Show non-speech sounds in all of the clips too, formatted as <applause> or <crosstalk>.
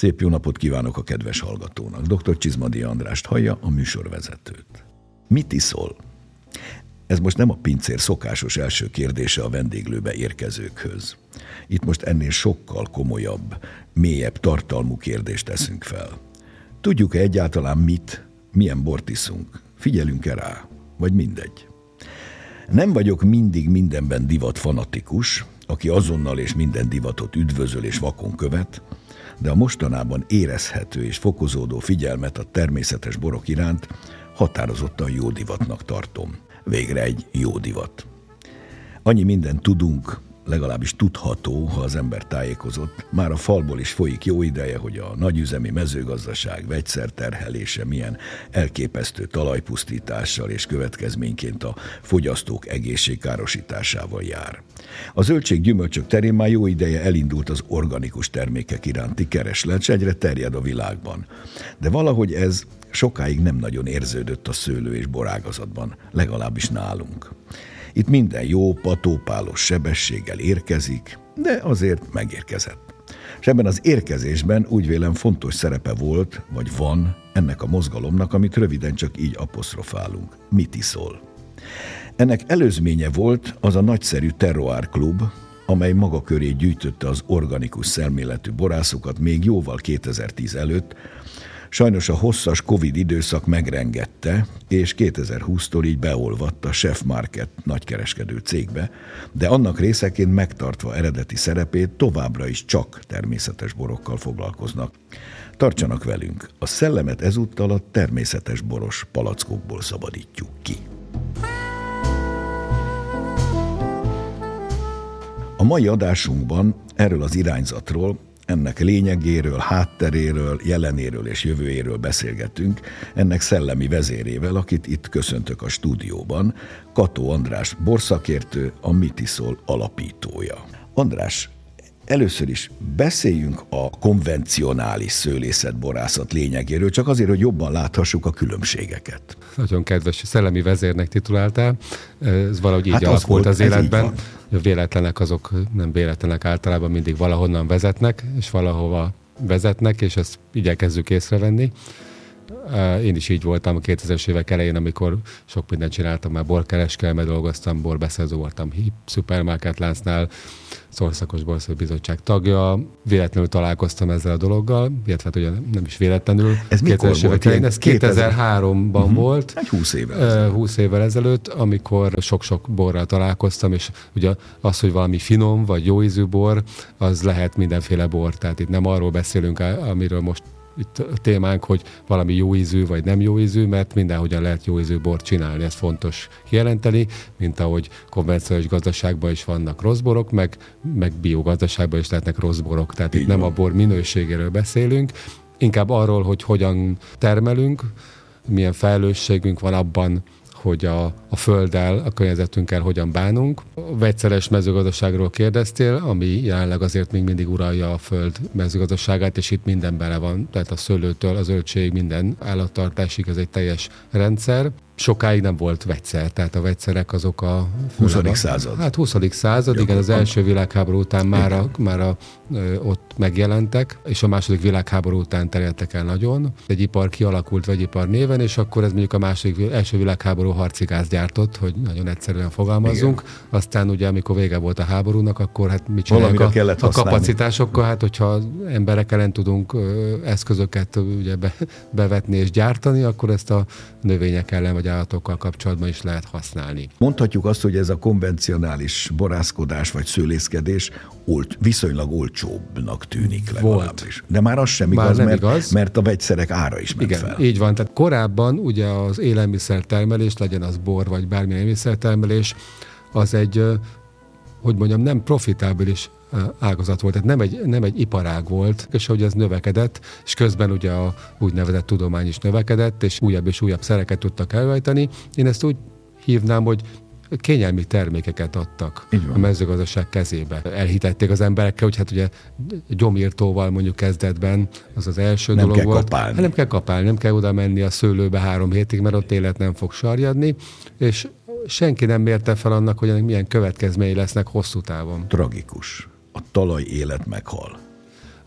Szép jó napot kívánok a kedves hallgatónak. Dr. Csizmadi Andrást hallja, a műsorvezetőt. Mit iszol? Ez most nem a pincér szokásos első kérdése a vendéglőbe érkezőkhöz. Itt most ennél sokkal komolyabb, mélyebb tartalmú kérdést teszünk fel. Tudjuk-e egyáltalán mit, milyen bort iszunk? Figyelünk-e rá? Vagy mindegy? Nem vagyok mindig mindenben divat fanatikus, aki azonnal és minden divatot üdvözöl és vakon követ, de a mostanában érezhető és fokozódó figyelmet a természetes borok iránt határozottan jó divatnak tartom. Végre egy jó divat. Annyi mindent tudunk, legalábbis tudható, ha az ember tájékozott. Már a falból is folyik jó ideje, hogy a nagyüzemi mezőgazdaság vegyszerterhelése milyen elképesztő talajpusztítással és következményként a fogyasztók egészségkárosításával jár. A zöldség-gyümölcsök terén már jó ideje elindult az organikus termékek iránti kereslet, egyre terjed a világban. De valahogy ez sokáig nem nagyon érződött a szőlő és borágazatban, legalábbis nálunk. Itt minden jó, patópálos sebességgel érkezik, de azért megérkezett. És ebben az érkezésben úgy vélem fontos szerepe volt, vagy van ennek a mozgalomnak, amit röviden csak így apostrofálunk. Mit iszol? Ennek előzménye volt az a nagyszerű Terroir Klub, amely maga köré gyűjtötte az organikus szemléletű borászokat még jóval 2010 előtt, Sajnos a hosszas Covid időszak megrengette, és 2020-tól így beolvadt a Chef Market nagykereskedő cégbe, de annak részeként megtartva eredeti szerepét továbbra is csak természetes borokkal foglalkoznak. Tartsanak velünk, a szellemet ezúttal a természetes boros palackokból szabadítjuk ki. A mai adásunkban erről az irányzatról ennek lényegéről, hátteréről, jelenéről és jövőjéről beszélgetünk, ennek szellemi vezérével, akit itt köszöntök a stúdióban, Kató András borszakértő, a Mitiszol alapítója. András, először is beszéljünk a konvencionális szőlészetborászat lényegéről, csak azért, hogy jobban láthassuk a különbségeket. Nagyon kedves szellemi vezérnek tituláltál, ez valahogy így hát alakult az, az életben. A véletlenek azok nem véletlenek általában mindig valahonnan vezetnek, és valahova vezetnek, és ezt igyekezzük észrevenni. Én is így voltam a 2000-es évek elején, amikor sok mindent csináltam, már borkereskedelme dolgoztam, borbeszerző voltam HIP szupermarket láncnál, Szorszakos Borszai Bizottság tagja. Véletlenül találkoztam ezzel a dologgal, illetve hát ugye nem is véletlenül. Ez mikor volt? Elején, ez 2003-ban uh-huh. Mhm. volt. Egy 20 évvel ezelőtt. 20 évvel ezelőtt, amikor sok-sok borral találkoztam, és ugye az, hogy valami finom vagy jó ízű bor, az lehet mindenféle bor. Tehát itt nem arról beszélünk, amiről most itt a témánk, hogy valami jó ízű vagy nem jó ízű, mert mindenhogyan lehet jó ízű bort csinálni, ez fontos kijelenteni, mint ahogy konvencionális gazdaságban is vannak rossz borok, meg, meg biogazdaságban is lehetnek rossz borok. Tehát Így itt van. nem a bor minőségéről beszélünk, inkább arról, hogy hogyan termelünk, milyen felelősségünk van abban, hogy a, a földdel, a környezetünkkel hogyan bánunk. A vegyszeres mezőgazdaságról kérdeztél, ami jelenleg azért még mindig uralja a föld mezőgazdaságát, és itt minden bele van, tehát a szőlőtől az zöldség, minden állattartásig ez egy teljes rendszer sokáig nem volt vegyszer, tehát a vegyszerek azok a... 20. A, század. Hát 20. század, igen, az első világháború után már, a, már a, ö, ott megjelentek, és a második világháború után terjedtek el nagyon. Egy ipar kialakult vegyipar néven, és akkor ez mondjuk a második, első világháború harcigáz gyártott, hogy nagyon egyszerűen fogalmazzunk. Igen. Aztán ugye, amikor vége volt a háborúnak, akkor hát mit csinálják a, kellett a kapacitásokkal, hát hogyha emberek ellen tudunk ö, eszközöket ugye be, bevetni és gyártani, akkor ezt a növények ellen vagy állatokkal kapcsolatban is lehet használni. Mondhatjuk azt, hogy ez a konvencionális borászkodás vagy szőlészkedés olt, viszonylag olcsóbbnak tűnik legalábbis. De már az sem igaz, nem mert, igaz. mert a vegyszerek ára is ment Igen, fel. így van. Tehát korábban ugye az élelmiszertermelés, legyen az bor vagy bármilyen élelmiszertermelés, az egy, hogy mondjam, nem profitábilis ágazat volt, tehát nem egy, nem egy iparág volt, és ahogy ez növekedett, és közben ugye a úgynevezett tudomány is növekedett, és újabb és újabb szereket tudtak elvejteni. Én ezt úgy hívnám, hogy kényelmi termékeket adtak a mezőgazdaság kezébe. Elhitették az emberekkel, hogy hát ugye gyomírtóval mondjuk kezdetben az az első nem dolog kell volt. Kapálni. Hát nem kell kapálni, nem kell oda menni a szőlőbe három hétig, mert ott élet nem fog sarjadni, és senki nem mérte fel annak, hogy ennek milyen következményei lesznek hosszú távon. Tragikus a talaj élet meghal.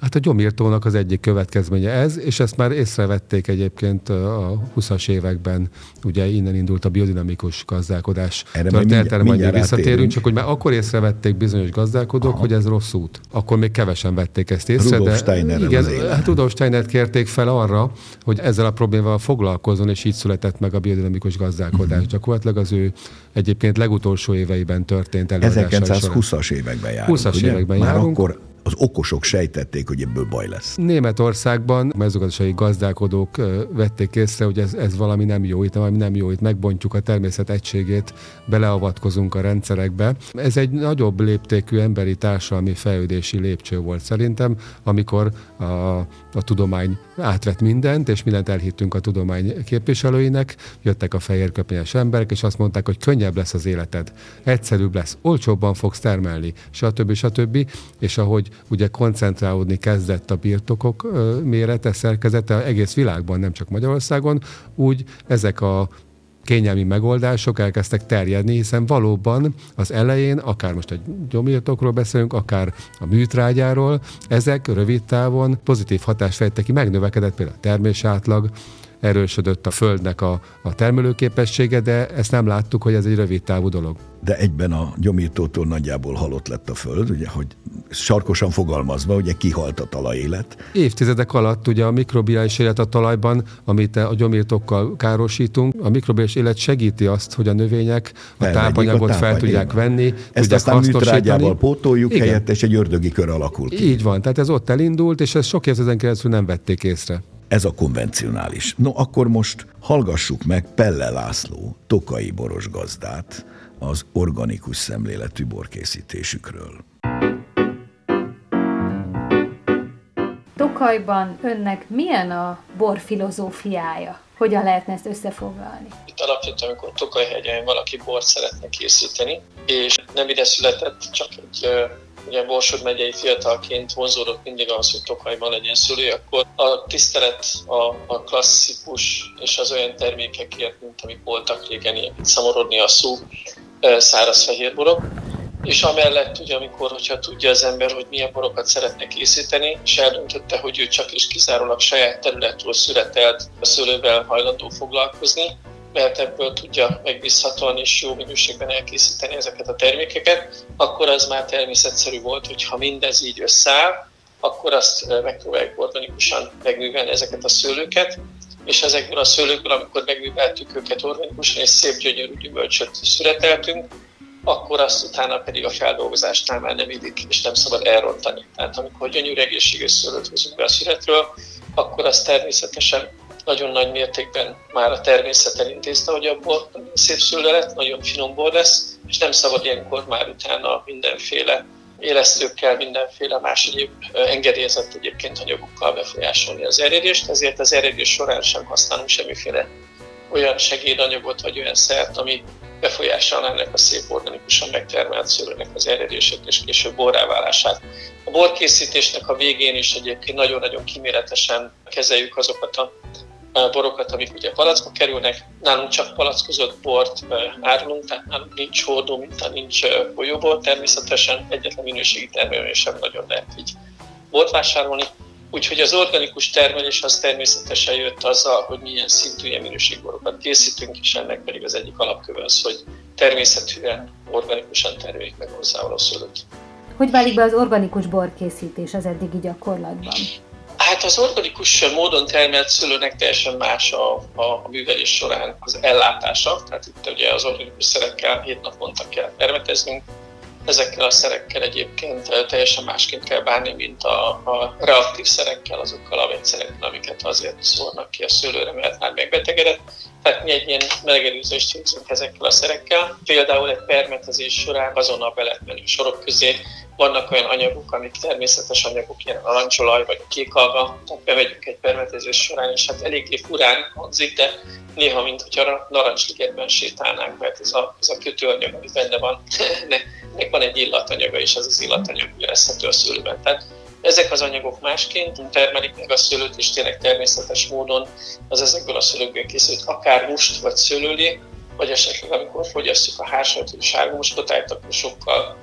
Hát a gyomírtónak az egyik következménye ez, és ezt már észrevették egyébként a 20-as években, ugye innen indult a biodinamikus gazdálkodás történetre, majd visszatérünk, csak hogy már akkor észrevették bizonyos gazdálkodók, Aha. hogy ez rossz út. Akkor még kevesen vették ezt észre, Rudolf de igen, hát Rudolf Steiner kérték fel arra, hogy ezzel a problémával foglalkozzon, és így született meg a biodinamikus gazdálkodás. Uh-huh. Gyakorlatilag az ő egyébként legutolsó éveiben történt előadása. 1920-as években járunk. 20-as ugye? években Már járunk. akkor az okosok sejtették, hogy ebből baj lesz. Németországban mezőgazdasági gazdálkodók vették észre, hogy ez, ez valami nem jó, itt valami nem jó, itt megbontjuk a természet egységét, beleavatkozunk a rendszerekbe. Ez egy nagyobb léptékű emberi társadalmi fejlődési lépcső volt szerintem, amikor a, a tudomány átvett mindent, és mindent elhittünk a tudomány képviselőinek, jöttek a fehérköpenyes emberek, és azt mondták, hogy könnyebb lesz az életed, egyszerűbb lesz, olcsóbban fogsz termelni, stb. stb. És ahogy ugye koncentrálódni kezdett a birtokok mérete, szerkezete egész világban, nem csak Magyarországon, úgy ezek a kényelmi megoldások elkezdtek terjedni, hiszen valóban az elején, akár most egy gyomírtokról beszélünk, akár a műtrágyáról, ezek rövid távon pozitív hatást fejtek ki, megnövekedett például a termésátlag, erősödött a földnek a, a termelőképessége, de ezt nem láttuk, hogy ez egy rövid távú dolog. De egyben a gyomírtótól nagyjából halott lett a föld, ugye, hogy sarkosan fogalmazva, ugye kihalt a talajélet. Évtizedek alatt ugye a mikrobiális élet a talajban, amit a gyomírtókkal károsítunk, a mikrobiális élet segíti azt, hogy a növények a tápanyagot a fel tudják venni, Ezt tudják aztán műtrágyával pótoljuk Igen. helyett, és egy ördögi kör alakul ki. Így van, tehát ez ott elindult, és ezt sok évtizeden keresztül nem vették észre. Ez a konvencionális. No, akkor most hallgassuk meg Pelle László, tokai boros gazdát, az organikus szemléletű borkészítésükről. Tokajban önnek milyen a bor filozófiája? Hogyan lehetne ezt összefoglalni? Itt alapvetően, amikor Tokajhegyen valaki bort szeretne készíteni, és nem ide született, csak egy ugye Borsod megyei fiatalként vonzódott mindig az, hogy Tokajban legyen szülő, akkor a tisztelet a, a klasszikus és az olyan termékekért, mint amik voltak régen, ilyen szamorodni a szó, száraz fehérborok, és amellett ugye, amikor, hogyha tudja az ember, hogy milyen borokat szeretne készíteni, és eldöntötte, hogy ő csak is kizárólag saját területről születelt szőlővel hajlandó foglalkozni, mert ebből tudja megbízhatóan és jó minőségben elkészíteni ezeket a termékeket, akkor az már természetszerű volt, hogy ha mindez így összeáll, akkor azt megpróbáljuk organikusan megművelni ezeket a szőlőket, és ezekből a szőlőkből, amikor megműveltük őket organikusan, és szép gyönyörű gyümölcsöt szüreteltünk, akkor azt utána pedig a feldolgozásnál már nem illik, és nem szabad elrontani. Tehát amikor gyönyörű egészséges szőlőt hozunk be a szüretről, akkor az természetesen nagyon nagy mértékben már a természet elintézte, hogy a bor szép szőle lett, nagyon finom bor lesz, és nem szabad ilyenkor már utána mindenféle élesztőkkel, mindenféle más egyéb engedélyezett egyébként anyagokkal befolyásolni az eredést, ezért az eredés során sem használunk semmiféle olyan segédanyagot vagy olyan szert, ami befolyásolná ennek a szép organikusan megtermelt szőlőnek az eredését és később borráválását. A borkészítésnek a végén is egyébként nagyon-nagyon kiméletesen kezeljük azokat a borokat, amik ugye palackba kerülnek. Nálunk csak palackozott bort árulunk, tehát nálunk nincs hordó minta, nincs folyóbor. Természetesen egyetlen minőségi termelőnél sem nagyon lehet így bort vásárolni. Úgyhogy az organikus termelés az természetesen jött azzal, hogy milyen szintű ilyen minőségborokat készítünk, és ennek pedig az egyik alapköve az, hogy természetűen, organikusan termeljük meg hozzá a szőlőt. Hogy válik be az organikus borkészítés az eddigi gyakorlatban? Hát az organikus módon termelt szőlőnek teljesen más a, a, a művelés során az ellátása. Tehát itt ugye az organikus szerekkel hét naponta kell permeteznünk, ezekkel a szerekkel egyébként teljesen másként kell bánni, mint a, a reaktív szerekkel, azokkal a vegyszerekkel, amiket azért szórnak ki a szőlőre, mert már megbetegedett. Tehát mi egy ilyen melegelőzést végzünk ezekkel a szerekkel. Például egy permetezés során azonnal be lehet menni sorok közé, vannak olyan anyagok, amik természetes anyagok, ilyen arancsolaj vagy kékalga, tehát bemegyünk egy permetezés során, és hát eléggé furán hangzik, de néha, mint hogyha narancsligetben sétálnánk, mert ez a, ez a kötőanyag, ami benne van, <laughs> nek van egy illatanyaga, és ez az illatanyag érezhető a szőlőben. Tehát ezek az anyagok másként termelik meg a szőlőt, és tényleg természetes módon az ezekből a szőlőkből készült akár húst vagy szőlőlé, vagy esetleg amikor fogyasztjuk a hársajtot és sárga muscotájt, akkor sokkal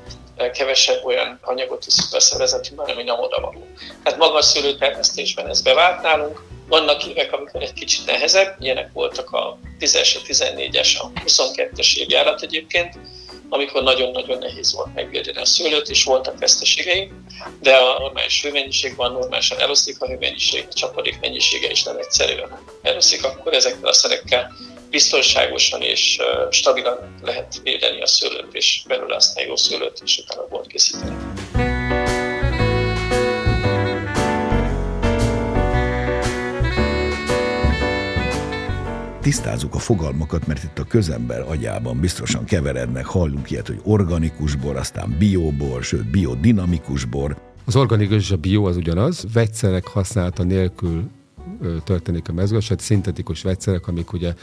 kevesebb olyan anyagot iszunk a szervezetünkben, ami nem oda való. Tehát magas szőlőtermesztésben ez bevált nálunk, vannak évek, amikor egy kicsit nehezebb, ilyenek voltak a 10-es, a 14-es, a 22-es évjárat egyébként, amikor nagyon-nagyon nehéz volt megvédeni a szőlőt, és voltak veszteségei, de a normális hőmennyiség normálisan eloszlik a hőmennyiség, a csapadék mennyisége is nem egyszerűen eloszlik, akkor ezekkel a szerekkel biztonságosan és stabilan lehet védeni a szőlőt, és belőle aztán jó szőlőt, és utána bort készíteni. Tisztázzuk a fogalmakat, mert itt a közember agyában biztosan keverednek, hallunk ilyet, hogy organikus bor, aztán biobor, sőt biodinamikus bor. Az organikus és a bio az ugyanaz, vegyszerek használata nélkül történik a mezőgazdaság, szintetikus vegyszerek, amik ugye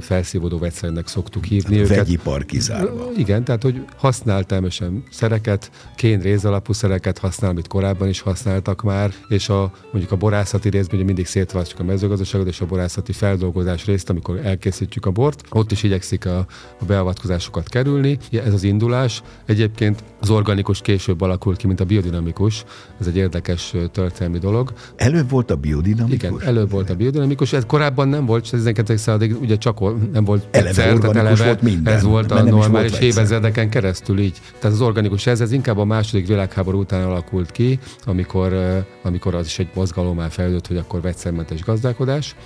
felszívódó vegyszernek szoktuk hívni tehát őket. Vegyipar kizárva. Igen, tehát hogy használ természetesen szereket, kén rézalapú szereket használ, amit korábban is használtak már, és a, mondjuk a borászati részben ugye mindig szétválasztjuk a mezőgazdaságot és a borászati feldolgozás részt, amikor elkészítjük a bort, ott is igyekszik a, a beavatkozásokat kerülni. Ez az indulás. Egyébként az organikus később alakult ki, mint a biodinamikus. Ez egy érdekes történelmi dolog. Előbb volt a biodinamikus? Igen, előbb volt a biodinamikus, ez korábban nem volt, 12. századig ugye csak nem volt eleve egyszer, tehát eleve volt minden, ez volt a normális évezredeken keresztül így. Tehát az organikus ez, ez inkább a második világháború után alakult ki, amikor, amikor az is egy mozgalomá fejlődött, hogy akkor vegyszermentes gazdálkodás.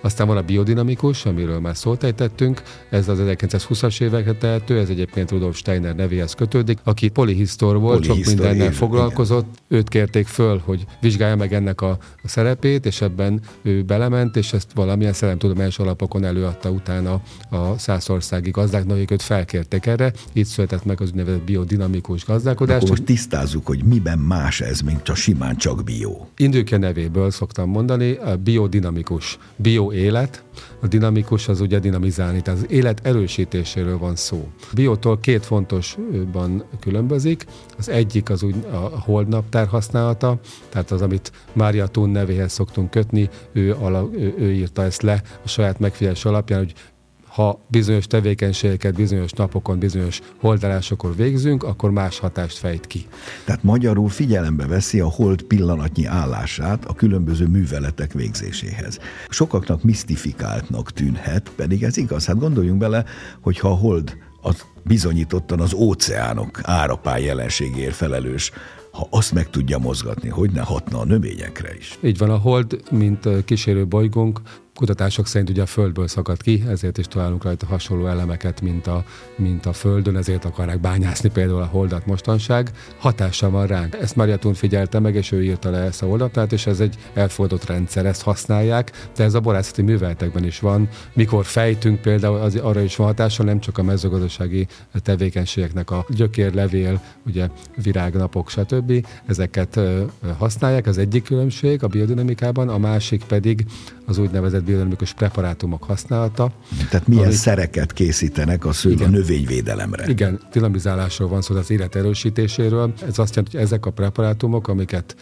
Aztán van a biodinamikus, amiről már szót ejtettünk, ez az 1920-as évekre tehető, ez egyébként Rudolf Steiner nevéhez kötődik, aki polihisztor volt, sok mindennel év, foglalkozott. Igen. Őt kérték föl, hogy vizsgálja meg ennek a, szerepét, és ebben ő belement, és ezt valamilyen szellemtudományos alapokon előadta utána a százországi gazdáknak, akik őt felkérték erre. Itt született meg az úgynevezett biodinamikus gazdálkodás. Akkor most tisztázzuk, hogy miben más ez, mint a simán csak bio. Indőke nevéből szoktam mondani, a biodinamikus. Bio élet, a dinamikus az ugye dinamizálni, tehát az élet erősítéséről van szó. Biótól két fontosban különbözik. Az egyik az úgy a holdnaptár használata, tehát az, amit Mária Thun nevéhez szoktunk kötni, ő, ala, ő, ő írta ezt le a saját megfigyelés alapján, hogy ha bizonyos tevékenységeket bizonyos napokon, bizonyos holdalásokon végzünk, akkor más hatást fejt ki. Tehát magyarul figyelembe veszi a hold pillanatnyi állását a különböző műveletek végzéséhez. Sokaknak misztifikáltnak tűnhet, pedig ez igaz. Hát gondoljunk bele, hogy ha a hold az bizonyítottan az óceánok árapály jelenségéért felelős, ha azt meg tudja mozgatni, hogy ne hatna a növényekre is. Így van, a hold, mint kísérő bolygónk, kutatások szerint ugye a Földből szakadt ki, ezért is találunk rajta hasonló elemeket, mint a, mint a Földön, ezért akarják bányászni például a holdat mostanság. Hatása van ránk. Ezt Maria Thun figyelte meg, és ő írta le ezt a holdatát, és ez egy elfogadott rendszer, ezt használják, de ez a borászati műveletekben is van. Mikor fejtünk például, az, arra is van hatása, nem csak a mezőgazdasági tevékenységeknek a gyökér, levél, ugye virágnapok, stb. Ezeket használják, az egyik különbség a biodinamikában, a másik pedig az úgynevezett biodinamikus preparátumok használata. Tehát milyen ami, szereket készítenek a szőlő növényvédelemre? Igen, dinamizálásról van szó, az élet erősítéséről. Ez azt jelenti, hogy ezek a preparátumok, amiket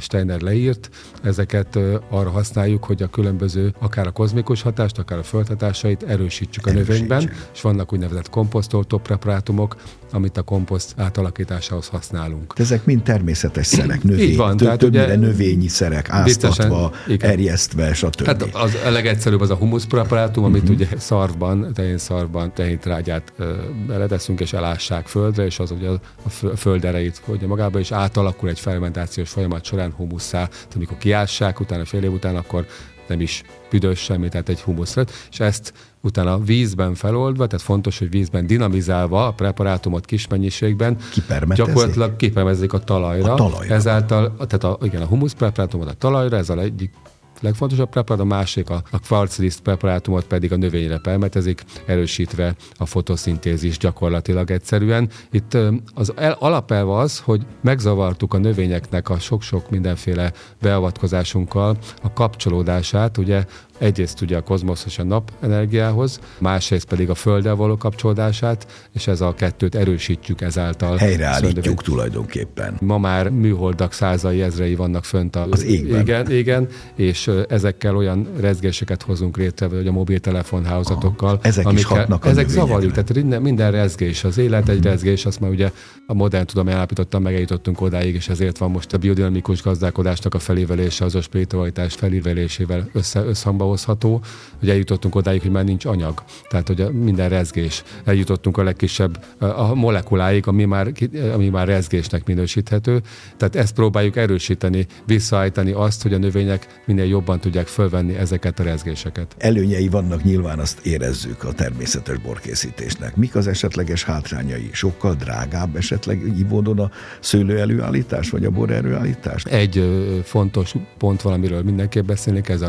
Steiner leírt, ezeket arra használjuk, hogy a különböző, akár a kozmikus hatást, akár a földhatásait erősítsük a Erősítsük. növényben, és vannak úgynevezett komposztoltó preparátumok, amit a komposzt átalakításához használunk. De ezek mind természetes szerek, növény, Így van, tehát többnyire ugye, növényi szerek, áztatva, erjesztve, stb. Hát az a legegyszerűbb az a preparátum, amit uh-huh. ugye szarvban, tehén szarvban, tehéntrágyát beleteszünk és elássák földre, és az ugye a föld erejét hogy magába, és átalakul egy fermentációs folyamat során humusszá. Tehát amikor kiássák, utána fél év után, akkor nem is büdös semmi, tehát egy humusz lett, és ezt utána vízben feloldva, tehát fontos, hogy vízben dinamizálva a preparátumot kis mennyiségben, gyakorlatilag kipermezik a talajra. A talajra. Ezáltal, tehát a, igen, a humusz preparátumot a talajra, ez a egyik legfontosabb preparat, a másik a, a kvarcliszt preparátumot pedig a növényre permetezik, erősítve a fotoszintézis gyakorlatilag egyszerűen. Itt az el, alapelve az, hogy megzavartuk a növényeknek a sok-sok mindenféle beavatkozásunkkal a kapcsolódását, ugye egyrészt ugye a kozmoszos a nap energiához, másrészt pedig a földdel való kapcsolódását, és ez a kettőt erősítjük ezáltal. Helyreállítjuk tulajdonképpen. Ma már műholdak százai, ezrei vannak fönt a, az égben. Igen, igen, és ezekkel olyan rezgéseket hozunk létre, vagy a mobiltelefonhálózatokkal. Ezek amikkel, is hatnak a Ezek zavarjuk, tehát minden, minden rezgés, az élet egy rezgés, azt már ugye a modern tudom állapítottam, meg eljutottunk odáig, és ezért van most a biodinamikus gazdálkodásnak a felévelése, az a spiritualitás felívelésével össze, összhangba hozható, hogy eljutottunk odáig, hogy már nincs anyag. Tehát, hogy minden rezgés. Eljutottunk a legkisebb a molekuláig, ami már, ami már rezgésnek minősíthető. Tehát ezt próbáljuk erősíteni, visszaállítani azt, hogy a növények minél jobban tudják fölvenni ezeket a rezgéseket. Előnyei vannak nyilván, azt érezzük a természetes borkészítésnek. Mik az esetleges hátrányai? Sokkal drágább esetleg így módon a szőlő előállítás, vagy a bor előállítás? Egy fontos pont valamiről mindenképp beszélnék, ez a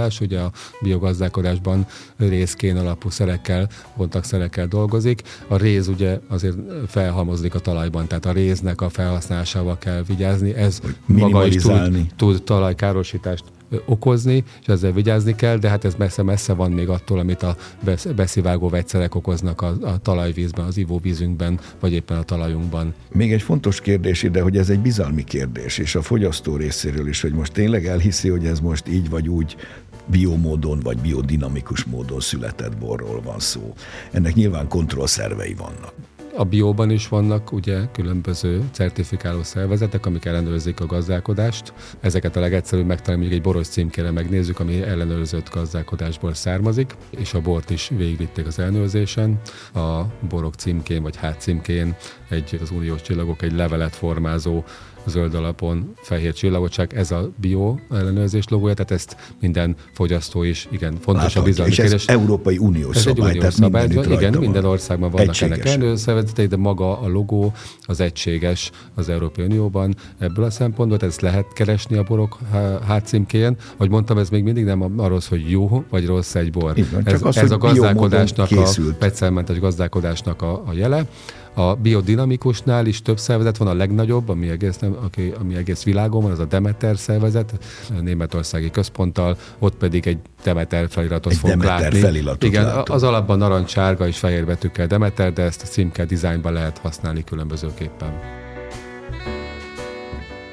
részfelhasználás. Ugye a biogazdálkodásban részkén alapú szerekkel, szerekkel dolgozik. A réz ugye azért felhalmozlik a talajban, tehát a réznek a felhasználásával kell vigyázni. Ez maga is tud, tud talajkárosítást okozni, és ezzel vigyázni kell, de hát ez messze-messze van még attól, amit a beszivágó vegyszerek okoznak a, a talajvízben, az ivóvízünkben, vagy éppen a talajunkban. Még egy fontos kérdés ide, hogy ez egy bizalmi kérdés, és a fogyasztó részéről is, hogy most tényleg elhiszi, hogy ez most így vagy úgy biomódon vagy biodinamikus módon született borról van szó. Ennek nyilván kontrollszervei vannak. A bióban is vannak ugye különböző certifikáló szervezetek, amik ellenőrzik a gazdálkodást. Ezeket a legegyszerűbb megtalálni, mondjuk egy boros címkére megnézzük, ami ellenőrzött gazdálkodásból származik, és a bort is végigvitték az ellenőrzésen. A borok címkén vagy hátcímkén egy az uniós csillagok egy levelet formázó zöld alapon fehér csillagosság, ez a bio ellenőrzés logója, tehát ezt minden fogyasztó is, igen, fontos Láthatja, a bizalmi és ez kérdés. Európai Uniós ez szabály, egy uniós szabály, igen, van. minden országban vannak egységes. ennek ellenőrzőszervezetei, de maga a logó az egységes az Európai Unióban ebből a szempontból, ezt lehet keresni a borok hátcímkén. Ahogy mondtam, ez még mindig nem arról hogy jó vagy rossz egy bor. Igen, ez, az, ez a gazdálkodásnak, a peccelmentes gazdálkodásnak a, a jele. A biodinamikusnál is több szervezet van, a legnagyobb, ami egész, aki, ami egész világon van, az a Demeter szervezet, a németországi központtal, ott pedig egy Demeter feliratot egy fogunk Demeter látni. feliratot Igen, látunk. az alapban narancsárga és fehér betűkkel Demeter, de ezt a címke dizájnban lehet használni különbözőképpen.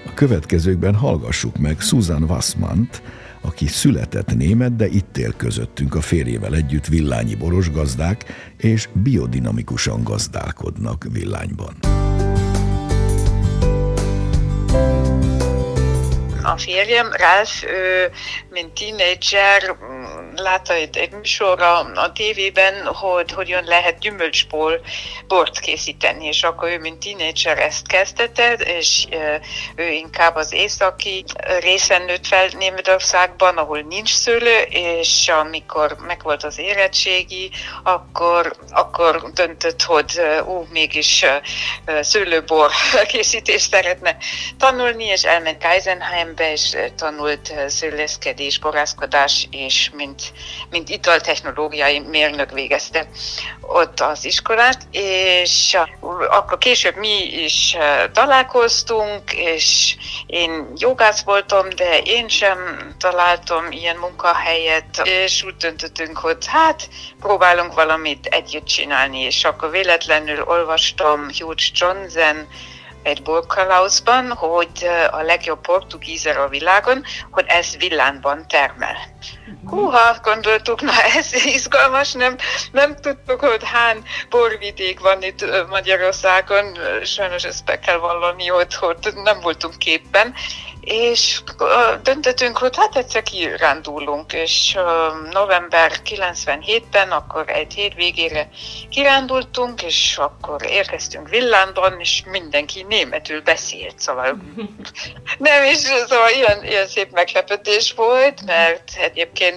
A következőkben hallgassuk meg Susan Wassmant, aki született német, de itt él közöttünk a férjével együtt villányi boros gazdák, és biodinamikusan gazdálkodnak villányban. A férjem, Ralf, mint tínédzser, látta egy, egy műsor a, tévében, hogy hogyan lehet gyümölcsból bort készíteni, és akkor ő, mint tínédzser ezt kezdette, és ő inkább az északi részen nőtt fel Németországban, ahol nincs szőlő, és amikor megvolt az érettségi, akkor, akkor döntött, hogy ó, mégis szőlőbor <laughs> készítést szeretne tanulni, és elment Geisenheimbe, és tanult szőlészkedés, borászkodás, és mint mint italtechnológiai mérnök végezte ott az iskolát, és akkor később mi is eh, találkoztunk, és én jogász voltam, de én sem találtam ilyen munkahelyet, és úgy döntöttünk, hogy hát próbálunk valamit együtt csinálni, és akkor véletlenül olvastam Hugh Johnson egy borkalauzban, hogy a legjobb portugízer a világon, hogy ez villánban termel. Húha, gondoltuk, na ez izgalmas, nem, nem tudtuk, hogy hány borvidék van itt Magyarországon, sajnos ezt be kell vallani, hogy, hogy nem voltunk képben, és döntöttünk, hogy hát egyszer kirándulunk, és november 97-ben, akkor egy hét végére kirándultunk, és akkor érkeztünk Villánban, és mindenki németül beszélt, szóval <laughs> nem is, szóval ilyen, ilyen szép meglepetés volt, mert egyébként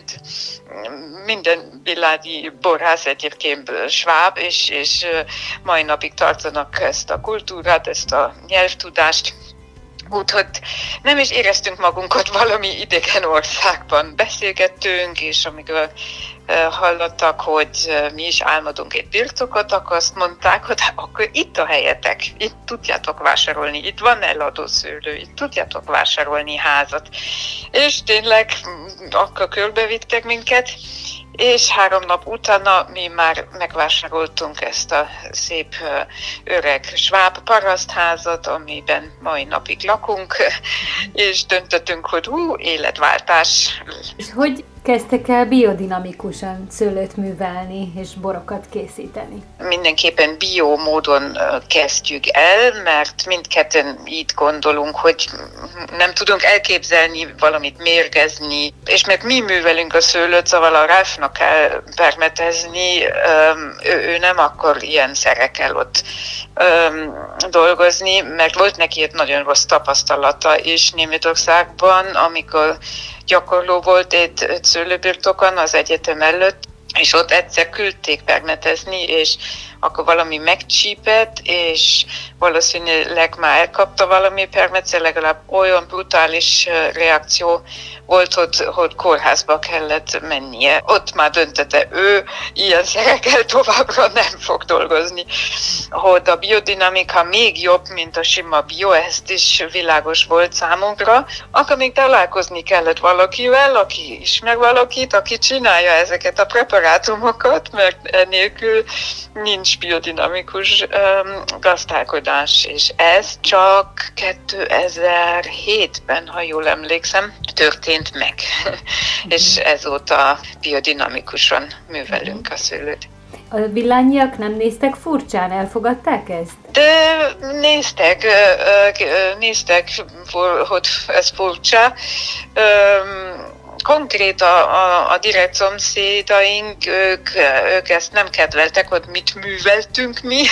minden világi borház egyébként sváb, és, és mai napig tartanak ezt a kultúrát, ezt a nyelvtudást, Úgyhogy nem is éreztünk magunkat valami idegen országban. Beszélgettünk, és amikor hallottak, hogy mi is álmodunk egy birtokot, akkor azt mondták, hogy hát akkor itt a helyetek, itt tudjátok vásárolni, itt van eladó szőlő, itt tudjátok vásárolni házat. És tényleg mm, akkor körbevittek minket, és három nap utána mi már megvásároltunk ezt a szép öreg sváb parasztházat, amiben mai napig lakunk, <laughs> és döntöttünk, hogy hú, életváltás. És hogy kezdtek el biodinamikusan szőlőt művelni és borokat készíteni? Mindenképpen bio módon kezdjük el, mert mindketten így gondolunk, hogy nem tudunk elképzelni valamit mérgezni, és mert mi művelünk a szőlőt, szóval a Ralfnak kell permetezni, ő, ő nem akkor ilyen szerekkel ott dolgozni, mert volt neki egy nagyon rossz tapasztalata is Németországban, amikor gyakorló volt egy szőlőbirtokon az egyetem előtt, és ott egyszer küldték permetezni, és akkor valami megcsípett, és valószínűleg már elkapta valami permetszer, legalább olyan brutális reakció volt, hogy, hogy kórházba kellett mennie. Ott már döntette ő, ilyen szerekkel továbbra nem fog dolgozni. Hogy a biodinamika még jobb, mint a sima bio, ezt is világos volt számunkra. Akkor még találkozni kellett valakivel, aki ismer valakit, aki csinálja ezeket a preparátumokat, mert enélkül nincs biodinamikus gazdálkodás, és ez csak 2007-ben, ha jól emlékszem, történt meg. és ezóta biodinamikusan művelünk a szőlőt. A villányiak nem néztek furcsán, elfogadták ezt? De néztek, néztek, hogy ez furcsa konkrét a, a, a direkt szomszédaink, ők, ők ezt nem kedveltek, hogy mit műveltünk mi,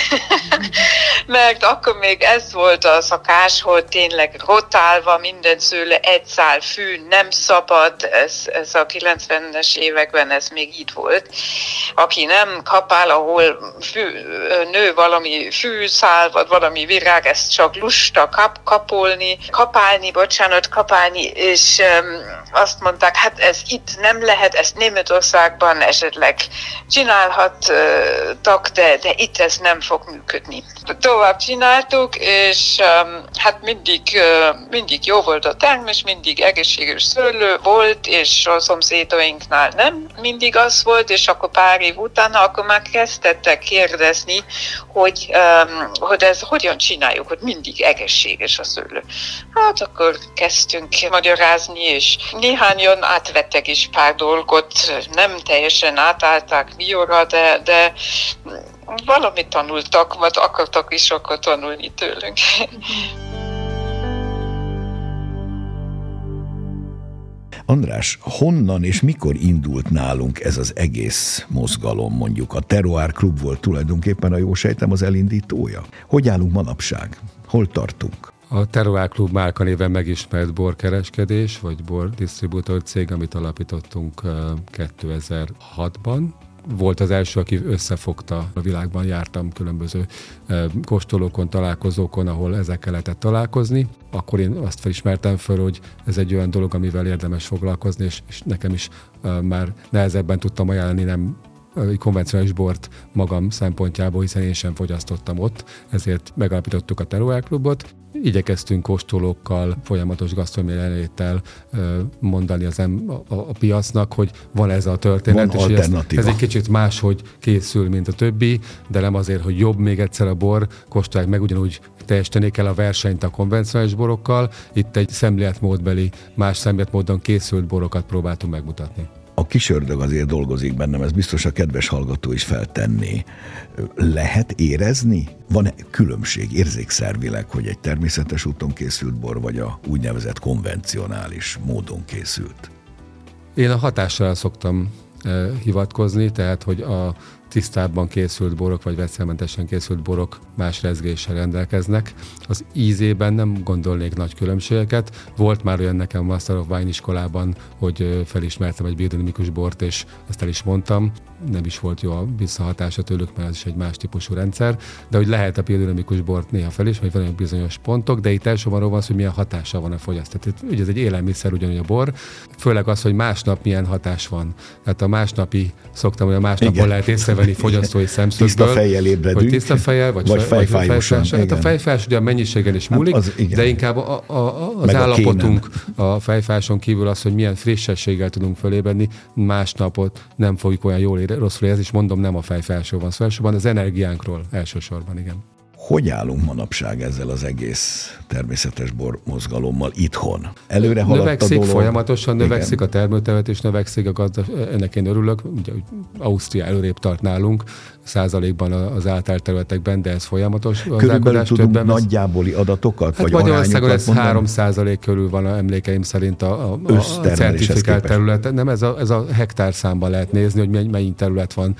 <laughs> mert akkor még ez volt a szakás, hogy tényleg rotálva minden szőle, egy szál fű, nem szabad, ez, ez a 90-es években ez még így volt. Aki nem kapál, ahol fű, nő valami fűszál, vagy valami virág, ezt csak lusta kap, kapolni, kapálni, bocsánat, kapálni, és um, azt mondták, hát ez itt nem lehet, ezt Németországban esetleg csinálhattak, de, de itt ez nem fog működni. Tovább csináltuk, és hát mindig, mindig jó volt a termés, mindig egészséges szőlő volt, és a szomszédainknál nem mindig az volt, és akkor pár év utána akkor már kezdtettek kérdezni, hogy, hogy ez hogyan csináljuk, hogy mindig egészséges a szőlő. Hát akkor kezdtünk magyarázni, és néhányan átvettek is pár dolgot, nem teljesen átállták mióra, de, de valamit tanultak, vagy akartak is akkor tanulni tőlünk. András, honnan és mikor indult nálunk ez az egész mozgalom, mondjuk a Teroár Klub volt tulajdonképpen a jó sejtem az elindítója? Hogy állunk manapság? Hol tartunk? A Teroár Klub márka néven megismert borkereskedés, vagy bordistribútor cég, amit alapítottunk 2006-ban. Volt az első, aki összefogta a világban, jártam különböző kóstolókon, találkozókon, ahol ezekkel lehetett találkozni. Akkor én azt felismertem föl, hogy ez egy olyan dolog, amivel érdemes foglalkozni, és, és nekem is már nehezebben tudtam ajánlani, nem konvencionális bort magam szempontjából, hiszen én sem fogyasztottam ott, ezért megalapítottuk a Teruel Klubot. Igyekeztünk kóstolókkal, folyamatos gasztronómiai jelenléttel mondani az em, a, a, piacnak, hogy van ez a történet, van és ez, ez egy kicsit máshogy készül, mint a többi, de nem azért, hogy jobb még egyszer a bor, kóstolják meg ugyanúgy teljesíteni kell a versenyt a konvencionális borokkal. Itt egy szemléletmódbeli, más szemléletmódon készült borokat próbáltunk megmutatni a kisördög azért dolgozik bennem, ez biztos a kedves hallgató is feltenné. Lehet érezni? Van-e különbség érzékszervileg, hogy egy természetes úton készült bor, vagy a úgynevezett konvencionális módon készült? Én a hatással szoktam eh, hivatkozni, tehát hogy a tisztábban készült borok, vagy vegyszermentesen készült borok más rezgéssel rendelkeznek. Az ízében nem gondolnék nagy különbségeket. Volt már olyan nekem Master of Wine iskolában, hogy felismertem egy biodinamikus bort, és ezt el is mondtam. Nem is volt jó a visszahatása tőlük, mert ez is egy más típusú rendszer, de hogy lehet a biodinamikus bort néha felismerni, hogy van bizonyos pontok, de itt elsősorban arról van szó, hogy milyen hatása van a fogyasztás. Ugye ez egy élelmiszer ugyanúgy a bor, főleg az, hogy másnap milyen hatás van. Tehát a másnapi, szoktam, hogy a másnapon lehet észrevenni fogyasztói <laughs> szemszögből. Tiszta fejjel ébredünk. Hogy tiszta fejjel, vagy, vagy fejfájósan. Hát a fejfájás ugye a mennyiségen is múlik, hát az, de inkább a, a, a, az Meg állapotunk a, a fejfájáson kívül az, hogy milyen frissességgel tudunk fölébredni, másnapot nem fogjuk olyan jól rosszul érezni, és mondom, nem a fejfájásról van szó, elsősorban az energiánkról elsősorban, igen. Hogy állunk manapság ezzel az egész természetes bor mozgalommal itthon? Előre haladt növekszik, a dolog? folyamatosan növekszik Igen. a termőtevetés, növekszik a gazda, ennek én örülök, ugye Ausztria előrébb tart nálunk, százalékban az által területekben, de ez folyamatos. Körülbelül tudunk többen nagyjáboli adatokat, hát vagy Magyarországon ez mondani? 3 százalék körül van a emlékeim szerint a, a, a certifikált terület. Nem, ez a, ez a hektár számban lehet nézni, hogy mennyi terület van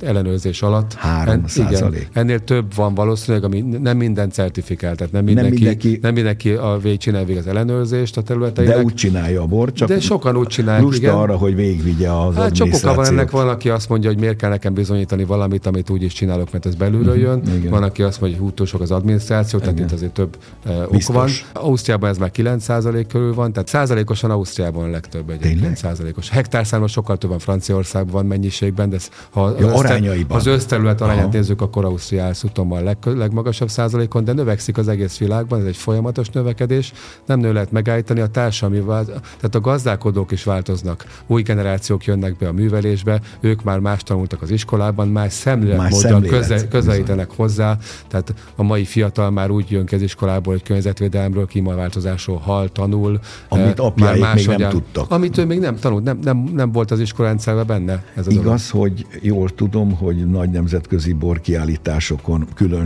ellenőrzés alatt. 3 százalék. Igen, ennél több van valószínűleg, ami nem minden certifikált, tehát nem mindenki, nem mindenki, nem mindenki a végig csinálja az ellenőrzést a területeinek. De úgy csinálja a bor, csak de sokan úgy csinálják, igen. arra, hogy végigvigye az hát sok oka van ennek, van, aki azt mondja, hogy miért kell nekem bizonyítani valamit, amit úgy is csinálok, mert ez belülről jön. Uh-huh, van, aki azt mondja, hogy hú, sok az adminisztráció, tehát itt azért több uh, ok van. Ausztriában ez már 9% körül van, tehát százalékosan Ausztriában a legtöbb egyébként százalékos. Hektárszámos sokkal több van Franciaországban van mennyiségben, de ha az, ja, összter, az összterület arányát nézzük, akkor Ausztria a leg, legmagasabb százalékon, de növekszik az egész világban, ez egy folyamatos növekedés, nem nő lehet megállítani, a társadalmi tehát a gazdálkodók is változnak, új generációk jönnek be a művelésbe, ők már más tanultak az iskolában, más szemléletmóddal köze, közelítenek hozzá, tehát a mai fiatal már úgy jön ki az iskolából, hogy környezetvédelemről, klímaváltozásról hal, tanul. Amit eh, apjáik már még nem tudtak. Amit ő még nem tanult, nem, nem, nem volt az iskolárendszerben benne. Ez Igaz, dolog. hogy jól tudom, hogy nagy nemzetközi borkiállításokon külön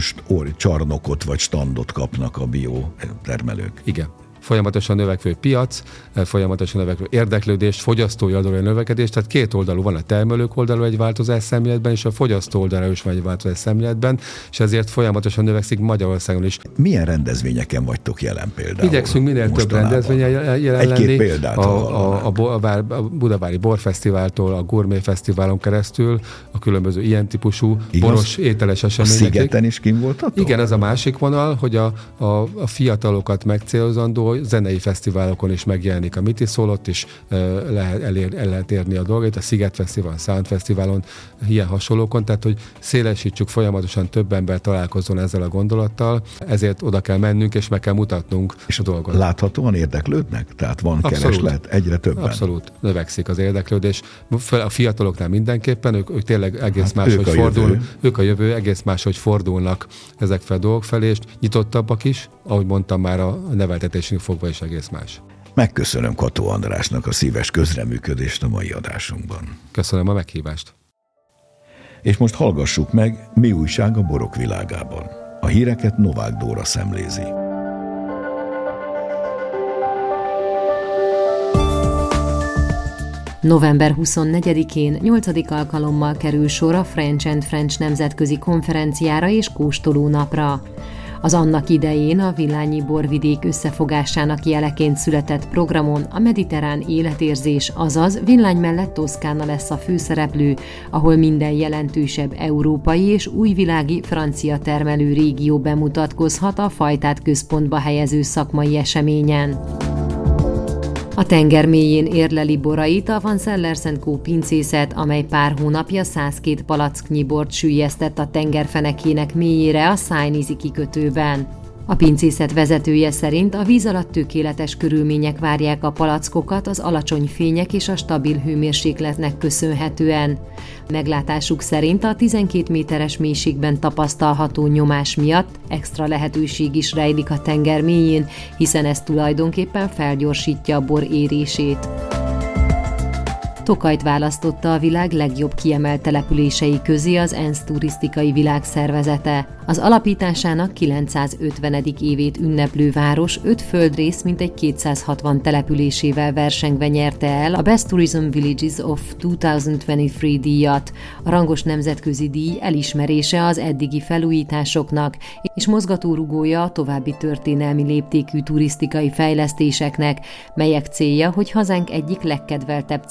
csarnokot vagy standot kapnak a biotermelők. Igen folyamatosan növekvő piac, eh, folyamatosan növekvő érdeklődés, fogyasztói oldalú növekedés, tehát két oldalú van a termelők oldalú egy változás szemléletben, és a fogyasztó oldalra is van egy változás szemléletben, és ezért folyamatosan növekszik Magyarországon is. Milyen rendezvényeken vagytok jelen például? Igyekszünk minél több rendezvényen jelen Egy-két lenni. példát a, a, a, a, a Budavári Borfesztiváltól, a Gourmet Fesztiválon keresztül, a különböző ilyen típusú Igaz? boros ételes események. A szigeten is kim voltatok? Igen, ez a másik vonal, hogy a, a, a fiatalokat megcélzandó zenei fesztiválokon is megjelenik a Miti ott is lehet, elér, el lehet érni a dolgait, a Sziget Fesztivál, Sound Fesztiválon, ilyen hasonlókon, tehát hogy szélesítsük folyamatosan több ember találkozzon ezzel a gondolattal, ezért oda kell mennünk és meg kell mutatnunk és a dolgot. Láthatóan érdeklődnek? Tehát van Abszolút. kereslet egyre többen? Abszolút, növekszik az érdeklődés. A fiataloknál mindenképpen, ők, ők tényleg egész hát máshogy fordul, jövő. ők a jövő, egész máshogy fordulnak ezek fel a dolgok felé, és nyitottabbak is, ahogy mondtam már a neveltetésünk fogva is egész más. Megköszönöm Kató Andrásnak a szíves közreműködést a mai adásunkban. Köszönöm a meghívást. És most hallgassuk meg, mi újság a borok világában. A híreket Novák Dóra szemlézi. November 24-én 8. alkalommal kerül sor a French and French nemzetközi konferenciára és kóstoló napra. Az annak idején a Villányi borvidék összefogásának jeleként született programon a mediterrán életérzés, azaz Villány mellett Toszkána lesz a főszereplő, ahol minden jelentősebb európai és újvilági francia termelő régió bemutatkozhat a fajtát központba helyező szakmai eseményen. A tenger mélyén érleli borait a Van Sellers Co. pincészet, amely pár hónapja 102 palacknyi bort sűjesztett a tengerfenekének mélyére a Szájnizi kikötőben. A pincészet vezetője szerint a víz alatt tökéletes körülmények várják a palackokat az alacsony fények és a stabil hőmérsékletnek köszönhetően. Meglátásuk szerint a 12 méteres mélységben tapasztalható nyomás miatt extra lehetőség is rejlik a tenger mélyén, hiszen ez tulajdonképpen felgyorsítja a bor érését. Tokajt választotta a világ legjobb kiemelt települései közé az ENSZ turisztikai világszervezete. Az alapításának 950. évét ünneplő város öt földrész mintegy 260 településével versengve nyerte el a Best Tourism Villages of 2023 díjat. A rangos nemzetközi díj elismerése az eddigi felújításoknak, és mozgatórugója a további történelmi léptékű turisztikai fejlesztéseknek, melyek célja, hogy hazánk egyik legkedveltebb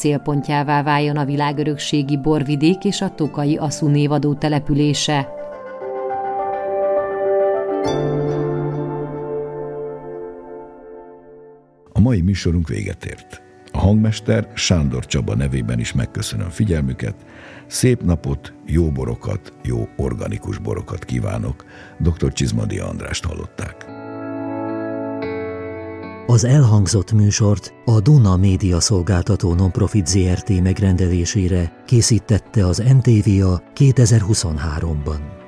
célpontjává váljon a világörökségi borvidék és a Tokai Aszú névadó települése. A mai műsorunk véget ért. A hangmester Sándor Csaba nevében is megköszönöm figyelmüket. Szép napot, jó borokat, jó organikus borokat kívánok. Dr. Csizmadia Andrást hallották. Az elhangzott műsort a Duna Média Szolgáltató Nonprofit ZRT megrendelésére készítette az NTVA 2023-ban.